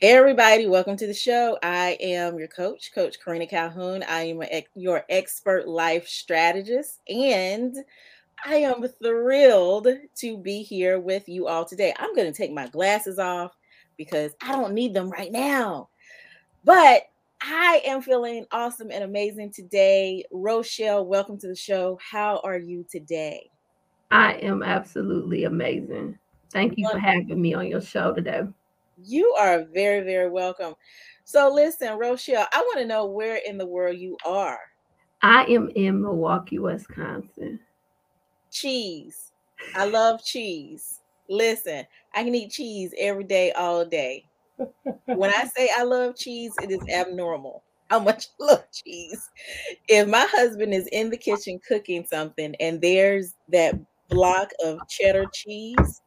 Hey everybody, welcome to the show. I am your coach, Coach Karina Calhoun. I am a, your expert life strategist, and I am thrilled to be here with you all today. I'm going to take my glasses off because I don't need them right now. But I am feeling awesome and amazing today. Rochelle, welcome to the show. How are you today? I am absolutely amazing. Thank you for having me on your show today. You are very, very welcome. So, listen, Rochelle, I want to know where in the world you are. I am in Milwaukee, Wisconsin. Cheese. I love cheese. Listen, I can eat cheese every day, all day. when I say I love cheese, it is abnormal how much I love cheese. If my husband is in the kitchen cooking something and there's that block of cheddar cheese,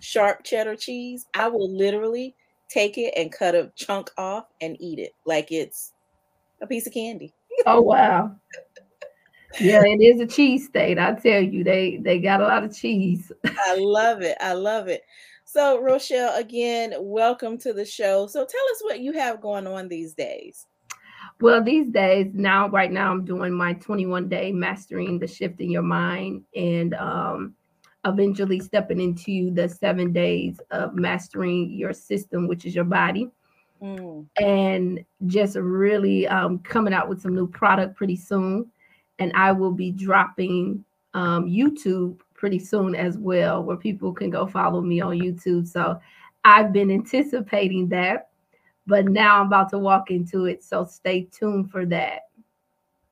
sharp cheddar cheese, I will literally take it and cut a chunk off and eat it like it's a piece of candy. Oh wow. Yeah, it is a cheese state. I tell you, they they got a lot of cheese. I love it. I love it. So, Rochelle, again, welcome to the show. So, tell us what you have going on these days. Well, these days, now, right now, I'm doing my 21 day mastering the shift in your mind and um, eventually stepping into the seven days of mastering your system, which is your body. Mm. And just really um, coming out with some new product pretty soon. And I will be dropping um, YouTube pretty soon as well, where people can go follow me on YouTube. So I've been anticipating that, but now I'm about to walk into it. So stay tuned for that.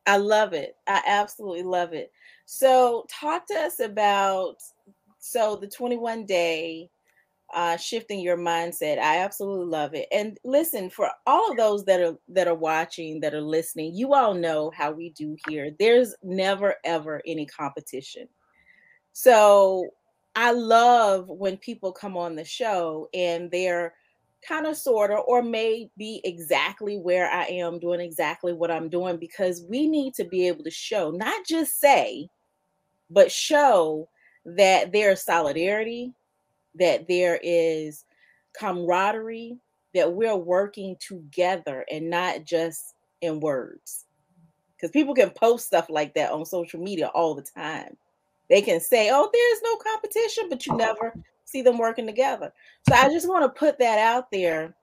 I love it. I absolutely love it. So talk to us about so the 21 day uh, shifting your mindset. I absolutely love it. And listen, for all of those that are that are watching, that are listening, you all know how we do here. There's never ever any competition. So I love when people come on the show and they're kind of sort of or may be exactly where I am doing exactly what I'm doing because we need to be able to show, not just say, but show that there's solidarity, that there is camaraderie, that we're working together and not just in words. Because people can post stuff like that on social media all the time. They can say, oh, there's no competition, but you never see them working together. So I just want to put that out there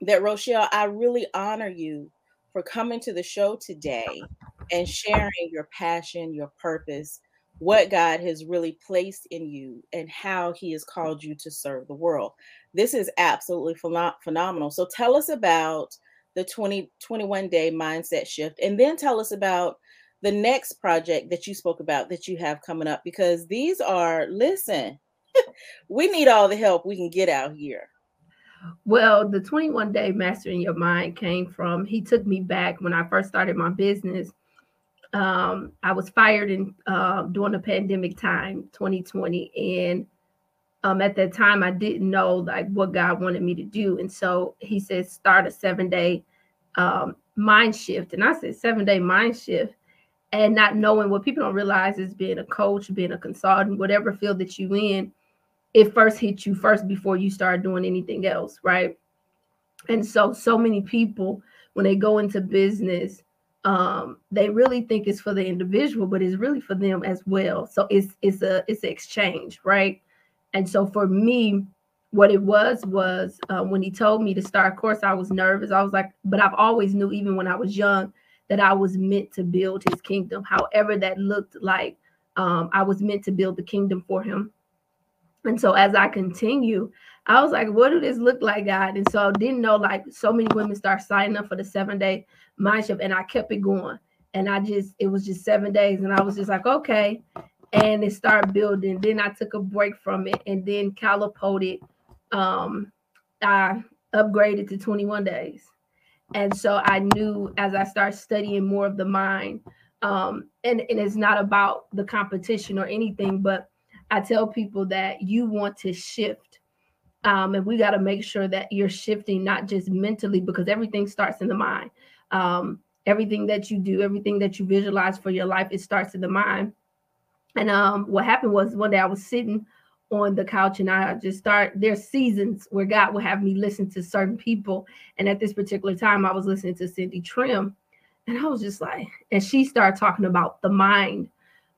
that Rochelle, I really honor you for coming to the show today and sharing your passion, your purpose, what God has really placed in you, and how He has called you to serve the world. This is absolutely phenomenal. So tell us about the 20, 21 day mindset shift, and then tell us about the next project that you spoke about that you have coming up because these are listen we need all the help we can get out here well the 21 day mastering your mind came from he took me back when i first started my business um, i was fired in uh, during the pandemic time 2020 and um, at that time i didn't know like what god wanted me to do. And so he said start a seven day um, mind shift. And i said seven day mind shift? And not knowing what people don't realize is being a coach, being a consultant, whatever field that you in, it first hits you first before you start doing anything else, right? And so, so many people when they go into business, um, they really think it's for the individual, but it's really for them as well. So it's it's a it's an exchange, right? And so for me, what it was was uh, when he told me to start course, I was nervous. I was like, but I've always knew, even when I was young, that I was meant to build his kingdom, however that looked like. Um, I was meant to build the kingdom for him. And so as I continue, I was like, what do this look like, God? And so I didn't know like so many women start signing up for the seven day mind shift, and I kept it going. And I just, it was just seven days, and I was just like, okay. And it started building. Then I took a break from it and then catapulted. Um, I upgraded to 21 days. And so I knew as I started studying more of the mind, um, and, and it's not about the competition or anything, but I tell people that you want to shift. Um, and we got to make sure that you're shifting not just mentally because everything starts in the mind. Um, everything that you do, everything that you visualize for your life, it starts in the mind. And um, what happened was one day I was sitting on the couch and I just start there's seasons where God will have me listen to certain people. And at this particular time, I was listening to Cindy Trimm. and I was just like, and she started talking about the mind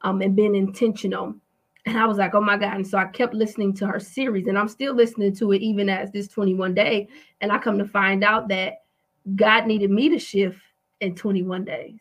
um, and being intentional. And I was like, oh my God. And so I kept listening to her series, and I'm still listening to it even as this 21 day. And I come to find out that God needed me to shift in 21 days.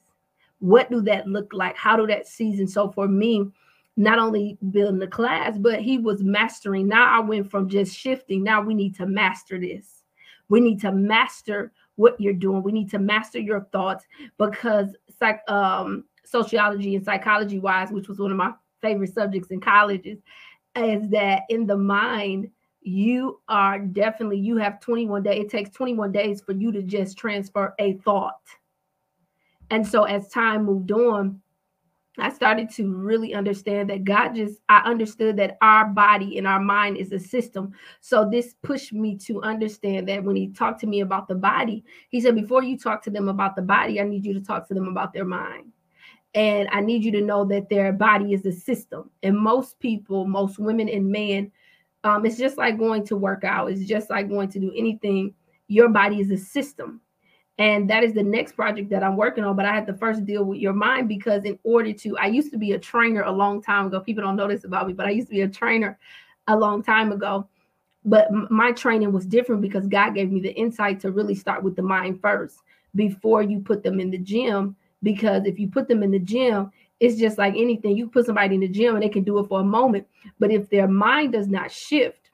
What do that look like? How do that season? So for me, not only building the class, but he was mastering. Now I went from just shifting. Now we need to master this. We need to master what you're doing. We need to master your thoughts because psych, um, sociology and psychology wise, which was one of my favorite subjects in colleges, is that in the mind, you are definitely you have 21 days. It takes 21 days for you to just transfer a thought. And so as time moved on, I started to really understand that God just, I understood that our body and our mind is a system. So this pushed me to understand that when he talked to me about the body, he said, before you talk to them about the body, I need you to talk to them about their mind. And I need you to know that their body is a system. And most people, most women and men, um, it's just like going to work out, it's just like going to do anything. Your body is a system. And that is the next project that I'm working on. But I had to first deal with your mind because, in order to, I used to be a trainer a long time ago. People don't know this about me, but I used to be a trainer a long time ago. But my training was different because God gave me the insight to really start with the mind first before you put them in the gym. Because if you put them in the gym, it's just like anything. You put somebody in the gym and they can do it for a moment. But if their mind does not shift,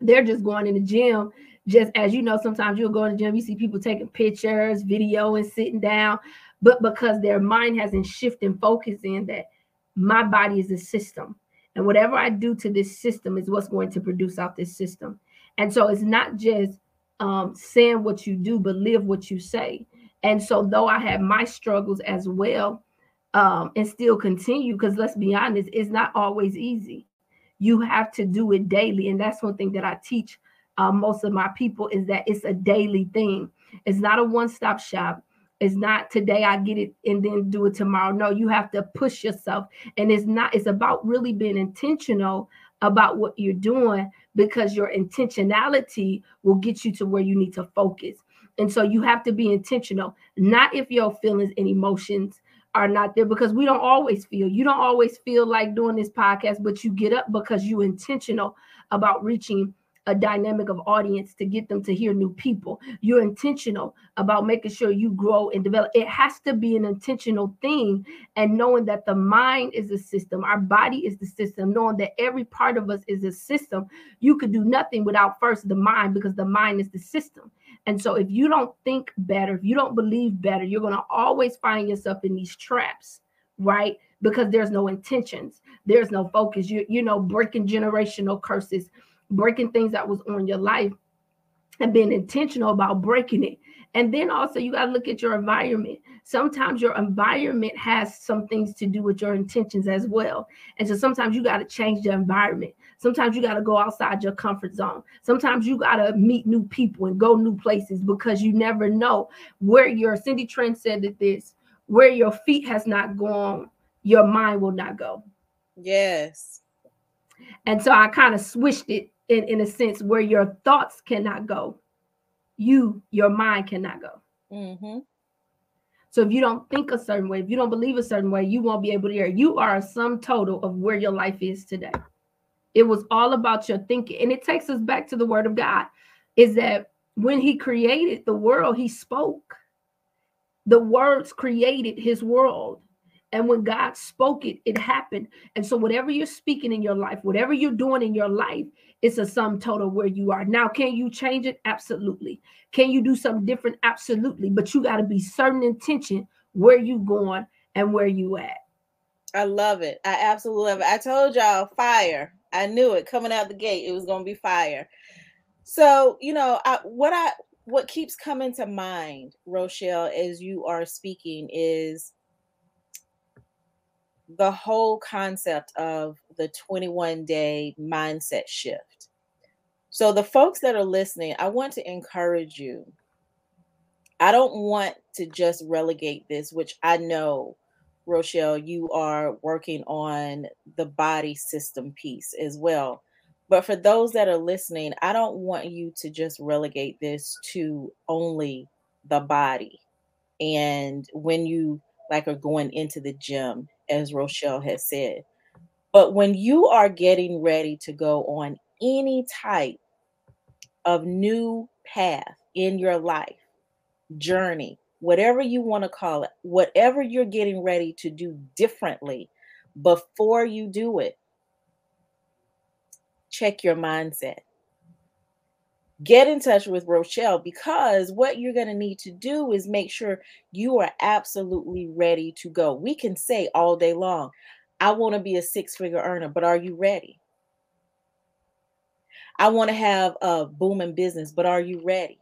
they're just going in the gym just as you know, sometimes you'll go in the gym, you see people taking pictures, video, and sitting down, but because their mind hasn't shifted and focused in that my body is a system. And whatever I do to this system is what's going to produce out this system. And so it's not just um, saying what you do, but live what you say. And so, though I have my struggles as well, um, and still continue, because let's be honest, it's not always easy. You have to do it daily. And that's one thing that I teach uh, most of my people is that it's a daily thing. It's not a one stop shop. It's not today I get it and then do it tomorrow. No, you have to push yourself. And it's not, it's about really being intentional about what you're doing because your intentionality will get you to where you need to focus. And so you have to be intentional, not if your feelings and emotions are not there because we don't always feel. You don't always feel like doing this podcast, but you get up because you're intentional about reaching a dynamic of audience to get them to hear new people. You're intentional about making sure you grow and develop. It has to be an intentional thing. And knowing that the mind is a system, our body is the system, knowing that every part of us is a system, you could do nothing without first the mind because the mind is the system. And so if you don't think better, if you don't believe better, you're going to always find yourself in these traps, right? Because there's no intentions, there's no focus. You you know breaking generational curses breaking things that was on your life and being intentional about breaking it. And then also you got to look at your environment. Sometimes your environment has some things to do with your intentions as well. And so sometimes you got to change the environment. Sometimes you got to go outside your comfort zone. Sometimes you got to meet new people and go new places because you never know where your Cindy Trimm said that this, where your feet has not gone, your mind will not go. Yes. And so I kind of switched it in, in a sense where your thoughts cannot go, you, your mind cannot go. Mm-hmm. So if you don't think a certain way, if you don't believe a certain way, you won't be able to hear. You are a sum total of where your life is today. It was all about your thinking. And it takes us back to the word of God is that when he created the world, he spoke. The words created his world. And when God spoke it, it happened. And so, whatever you're speaking in your life, whatever you're doing in your life, it's a sum total where you are. Now, can you change it? Absolutely. Can you do something different? Absolutely. But you got to be certain intention where you going and where you at. I love it. I absolutely love it. I told y'all fire. I knew it coming out the gate. It was going to be fire. So, you know, I, what I what keeps coming to mind, Rochelle, as you are speaking is the whole concept of the 21 day mindset shift. So, the folks that are listening, I want to encourage you. I don't want to just relegate this, which I know Rochelle, you are working on the body system piece as well. But for those that are listening, I don't want you to just relegate this to only the body. And when you like are going into the gym, as Rochelle has said, but when you are getting ready to go on any type of new path in your life, journey, whatever you want to call it, whatever you're getting ready to do differently before you do it, check your mindset. Get in touch with Rochelle because what you're going to need to do is make sure you are absolutely ready to go. We can say all day long, I want to be a six figure earner, but are you ready? I want to have a booming business, but are you ready?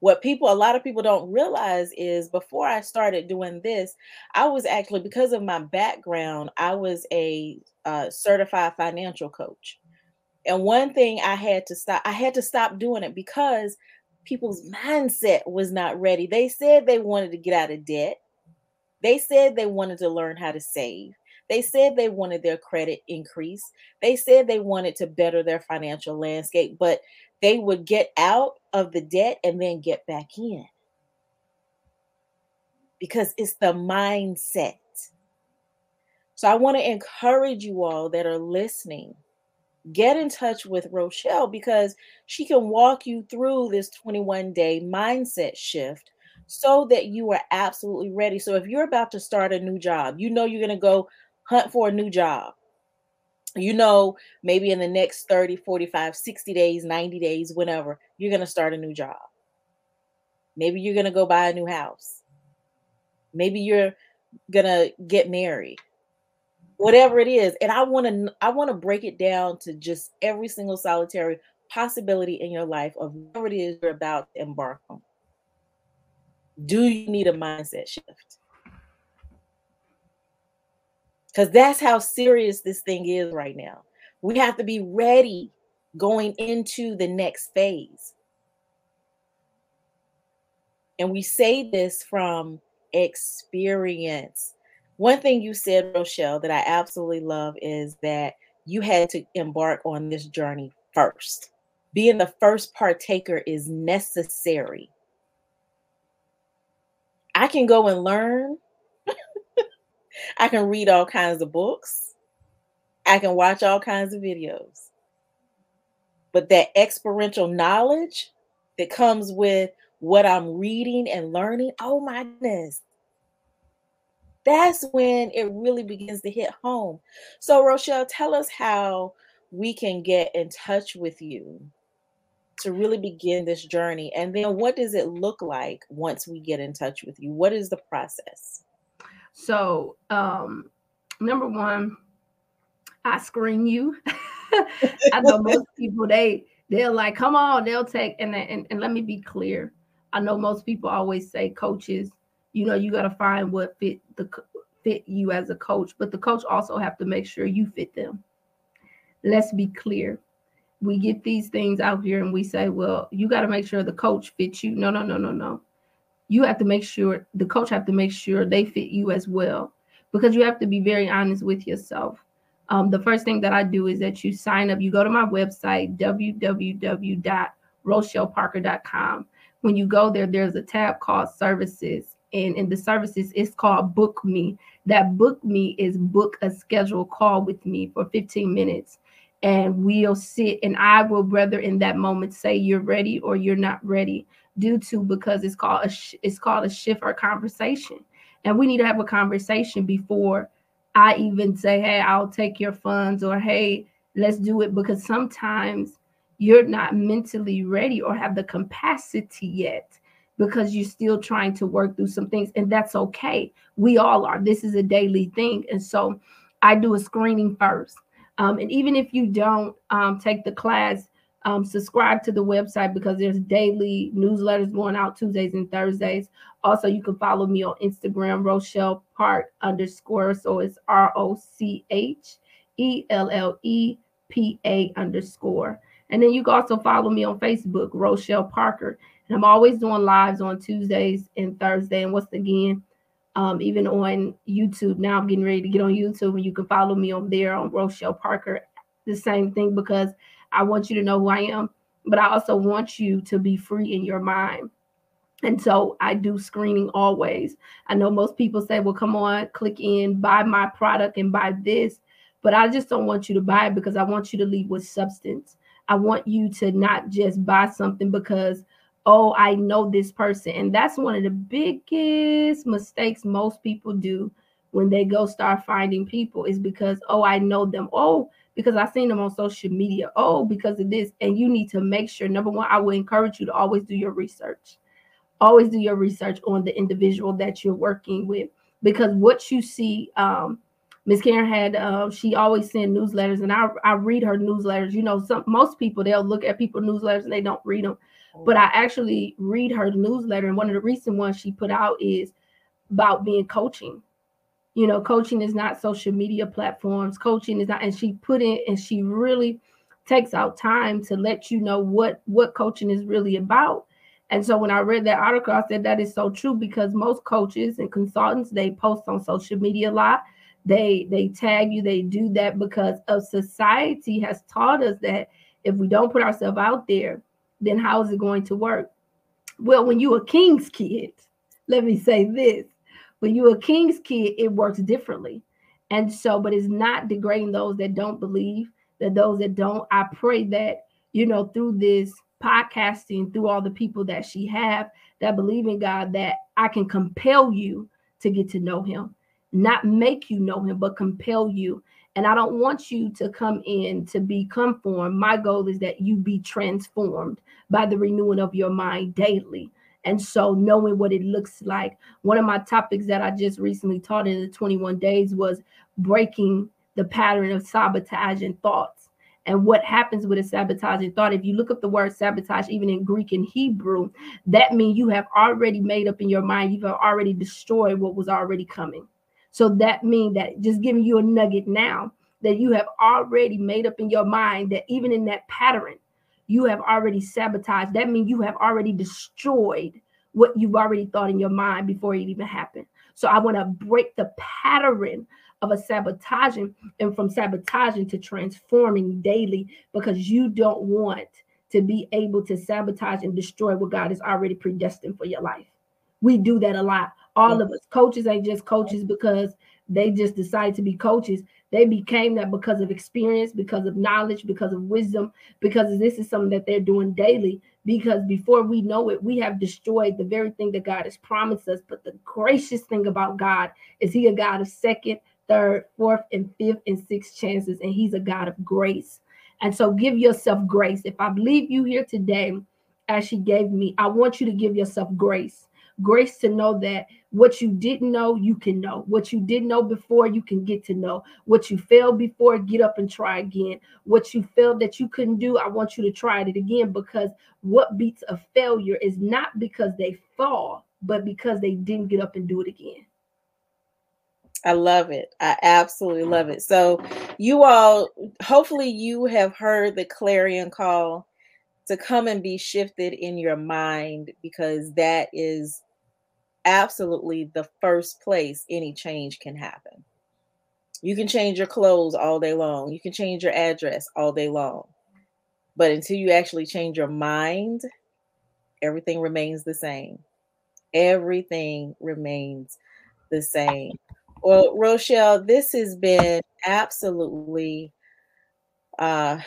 What people, a lot of people don't realize is before I started doing this, I was actually, because of my background, I was a uh, certified financial coach. And one thing I had to stop, I had to stop doing it because people's mindset was not ready. They said they wanted to get out of debt. They said they wanted to learn how to save. They said they wanted their credit increase. They said they wanted to better their financial landscape, but they would get out of the debt and then get back in. Because it's the mindset. So I want to encourage you all that are listening get in touch with Rochelle because she can walk you through this 21 day mindset shift so that you are absolutely ready. So if you're about to start a new job, you know you're going to go hunt for a new job. You know, maybe in the next 30, 45, 60 days, 90 days, whenever, you're going to start a new job. Maybe you're going to go buy a new house. Maybe you're going to get married. Whatever it is. And I want to I want to break it down to just every single solitary possibility in your life of whatever it is you're about to embark on. Do you need a mindset shift? Because that's how serious this thing is right now. We have to be ready going into the next phase. And we say this from experience. One thing you said, Rochelle, that I absolutely love is that you had to embark on this journey first. Being the first partaker is necessary I can go and learn. I can read all kinds of books. I can watch all kinds of videos. But that experiential knowledge that comes with what I'm reading and learning, oh my goodness. That's when it really begins to hit home. So, Rochelle, tell us how we can get in touch with you to really begin this journey? And then what does it look like once we get in touch with you? What is the process? So, um, number one, I screen you. I know most people they they're like, come on, they'll take and, and and let me be clear. I know most people always say coaches, you know, you got to find what fit the fit you as a coach, but the coach also have to make sure you fit them. Let's be clear we get these things out here and we say, well, you got to make sure the coach fits you. No, no, no, no, no. You have to make sure the coach have to make sure they fit you as well because you have to be very honest with yourself. Um, the first thing that I do is that you sign up. You go to my website, www.rochelleparker.com. When you go there, there's a tab called services. And in the services, it's called Book Me. That Book Me is book a scheduled call with me for 15 minutes and we'll sit and I will rather in that moment say you're ready or you're not ready due to because it's called a sh- it's called a shift or conversation and we need to have a conversation before I even say hey I'll take your funds or hey let's do it because sometimes you're not mentally ready or have the capacity yet because you're still trying to work through some things and that's okay we all are this is a daily thing and so I do a screening first um, and even if you don't um, take the class, um, subscribe to the website because there's daily newsletters going out Tuesdays and Thursdays. Also, you can follow me on Instagram, Rochelle Park underscore. So it's R O C H E L L E P A underscore. And then you can also follow me on Facebook, Rochelle Parker. And I'm always doing lives on Tuesdays and Thursday. And once again, um, even on YouTube. Now I'm getting ready to get on YouTube, and you can follow me on there on Rochelle Parker. The same thing because I want you to know who I am, but I also want you to be free in your mind. And so I do screening always. I know most people say, well, come on, click in, buy my product and buy this. But I just don't want you to buy it because I want you to leave with substance. I want you to not just buy something because oh, I know this person. And that's one of the biggest mistakes most people do when they go start finding people is because, oh, I know them. Oh, because I seen them on social media. Oh, because of this. And you need to make sure, number one, I will encourage you to always do your research. Always do your research on the individual that you're working with. Because what you see, um, Miss Karen had uh, she always send newsletters, and I I read her newsletters. You know, some most people they'll look at people newsletters and they don't read them but I actually read her newsletter, and one of the recent ones she put out is about being coaching. You know, coaching is not social media platforms. Coaching is not, and she put in and she really takes out time to let you know what what coaching is really about. And so when I read that article, I said that is so true because most coaches and consultants they post on social media a lot. They they tag you, they do that because of society has taught us that if we don't put ourselves out there, then how is it going to work? Well, when you're a king's kid, let me say this when you're a king's kid, it works differently. And so, but it's not degrading those that don't believe, that those that don't. I pray that, you know, through this podcasting, through all the people that she have that believe in God, that I can compel you to get to know him, not make you know him, but compel you and I don't want you to come in to be conformed. My goal is that you be transformed by the renewing of your mind daily. And so, knowing what it looks like. One of my topics that I just recently taught in the 21 days was breaking the pattern of sabotaging thoughts. And what happens with a sabotaging thought, if you look up the word sabotage, even in Greek and Hebrew, that means you have already made up in your mind, you've already destroyed what was already coming. So that means that just giving you a nugget now that you have already made up in your mind that even in that pattern, you have already sabotaged. That means you have already destroyed what you've already thought in your mind before it even happened. So I want to break the pattern of a sabotaging and from sabotaging to transforming daily because you don't want to be able to sabotage and destroy what God has already predestined for your life. We do that a lot all of us coaches ain't just coaches because they just decided to be coaches. They became that because of experience because of knowledge because of wisdom because this is something that they're doing daily. Because before we know it we have destroyed the very thing that god has promised us. But the gracious thing about god is he a god of second third fourth and fifth and sixth chances. And he's a god of grace. And so give yourself grace. If i believe you here today as she gave me i want you to give yourself grace grace to know that what you didn't know, you can know. What you didn't know before, you can get to know. What you failed before, get up and try again. What you failed that you couldn't do, I want you to try it again because what beats a failure is not because they fall, but because they didn't get up and do it again. I love it. I absolutely love it. So, you all, hopefully, you have heard the clarion call to come and be shifted in your mind because that is absolutely the first place any change can happen. You can change your clothes all day long, you can change your address all day long. But until you actually change your mind, everything remains the same. Everything remains the same. Well, Rochelle, this has been absolutely uh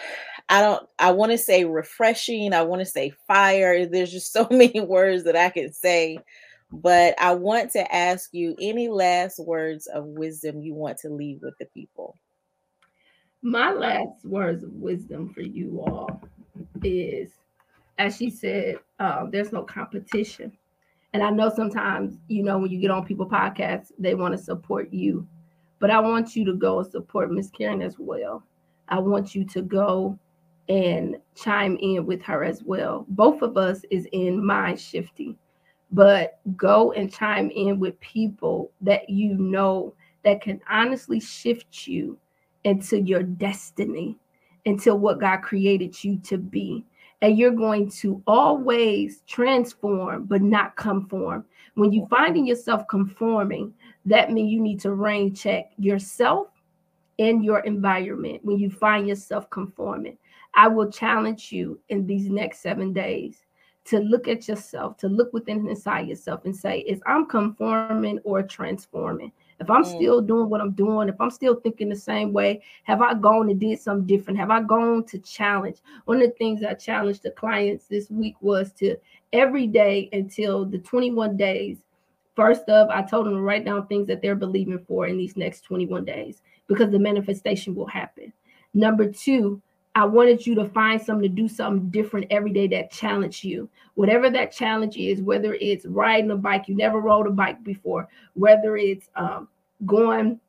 I don't I want to say refreshing, I want to say fire. There's just so many words that I can say, but I want to ask you any last words of wisdom you want to leave with the people. My last words of wisdom for you all is as she said, uh, there's no competition. And I know sometimes, you know, when you get on people podcasts, they want to support you. But I want you to go and support Miss Karen as well. I want you to go and chime in with her as well. Both of us is in mind shifting, but go and chime in with people that you know that can honestly shift you into your destiny, into what God created you to be. and you're going to always transform but not conform. When you finding yourself conforming, that means you need to rain check yourself and your environment when you find yourself conforming. I will challenge you in these next seven days to look at yourself, to look within inside yourself and say, is I'm conforming or transforming? If I'm mm. still doing what I'm doing, if I'm still thinking the same way, have I gone and did something different? Have I gone to challenge? One of the things I challenged the clients this week was to every day until the 21 days. First of, I told them to write down things that they're believing for in these next 21 days because the manifestation will happen. Number two, I wanted you to find something to do something different every day that challenge you. Whatever that challenge is, whether it's riding a bike, you never rode a bike before, whether it's um, going,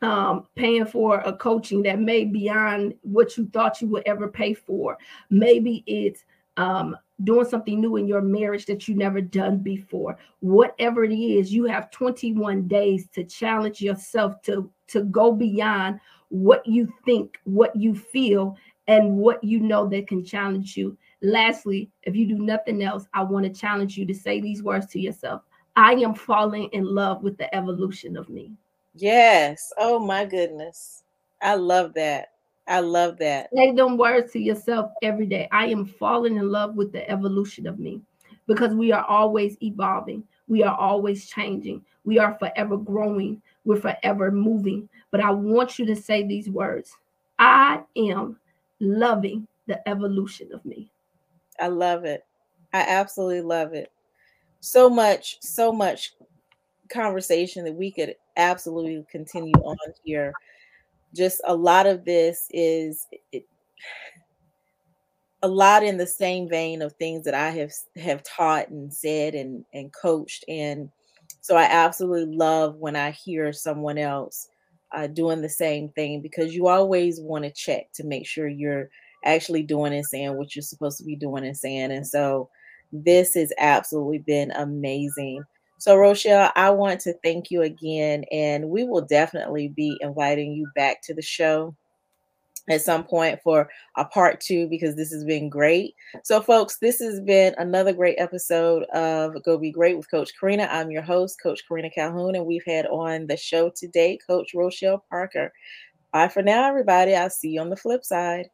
um, paying for a coaching that may beyond what you thought you would ever pay for. Maybe it's um, doing something new in your marriage that you never done before. Whatever it is, you have 21 days to challenge yourself to to go beyond what you think, what you feel, and what you know that can challenge you. Lastly, if you do nothing else, I want to challenge you to say these words to yourself I am falling in love with the evolution of me. Yes. Oh my goodness. I love that. I love that. Say them words to yourself every day. I am falling in love with the evolution of me because we are always evolving. We are always changing. We are forever growing. We're forever moving. But I want you to say these words I am loving the evolution of me. I love it. I absolutely love it. So much, so much conversation that we could absolutely continue on here. Just a lot of this is it, a lot in the same vein of things that I have have taught and said and and coached and so I absolutely love when I hear someone else uh, doing the same thing because you always want to check to make sure you're actually doing and saying what you're supposed to be doing and saying. And so this has absolutely been amazing. So, Rochelle, I want to thank you again, and we will definitely be inviting you back to the show at some point for a part two because this has been great. So, folks, this has been another great episode of Go Be Great with Coach Karina. I'm your host, Coach Karina Calhoun, and we've had on the show today Coach Rochelle Parker. Bye for now, everybody. I'll see you on the flip side.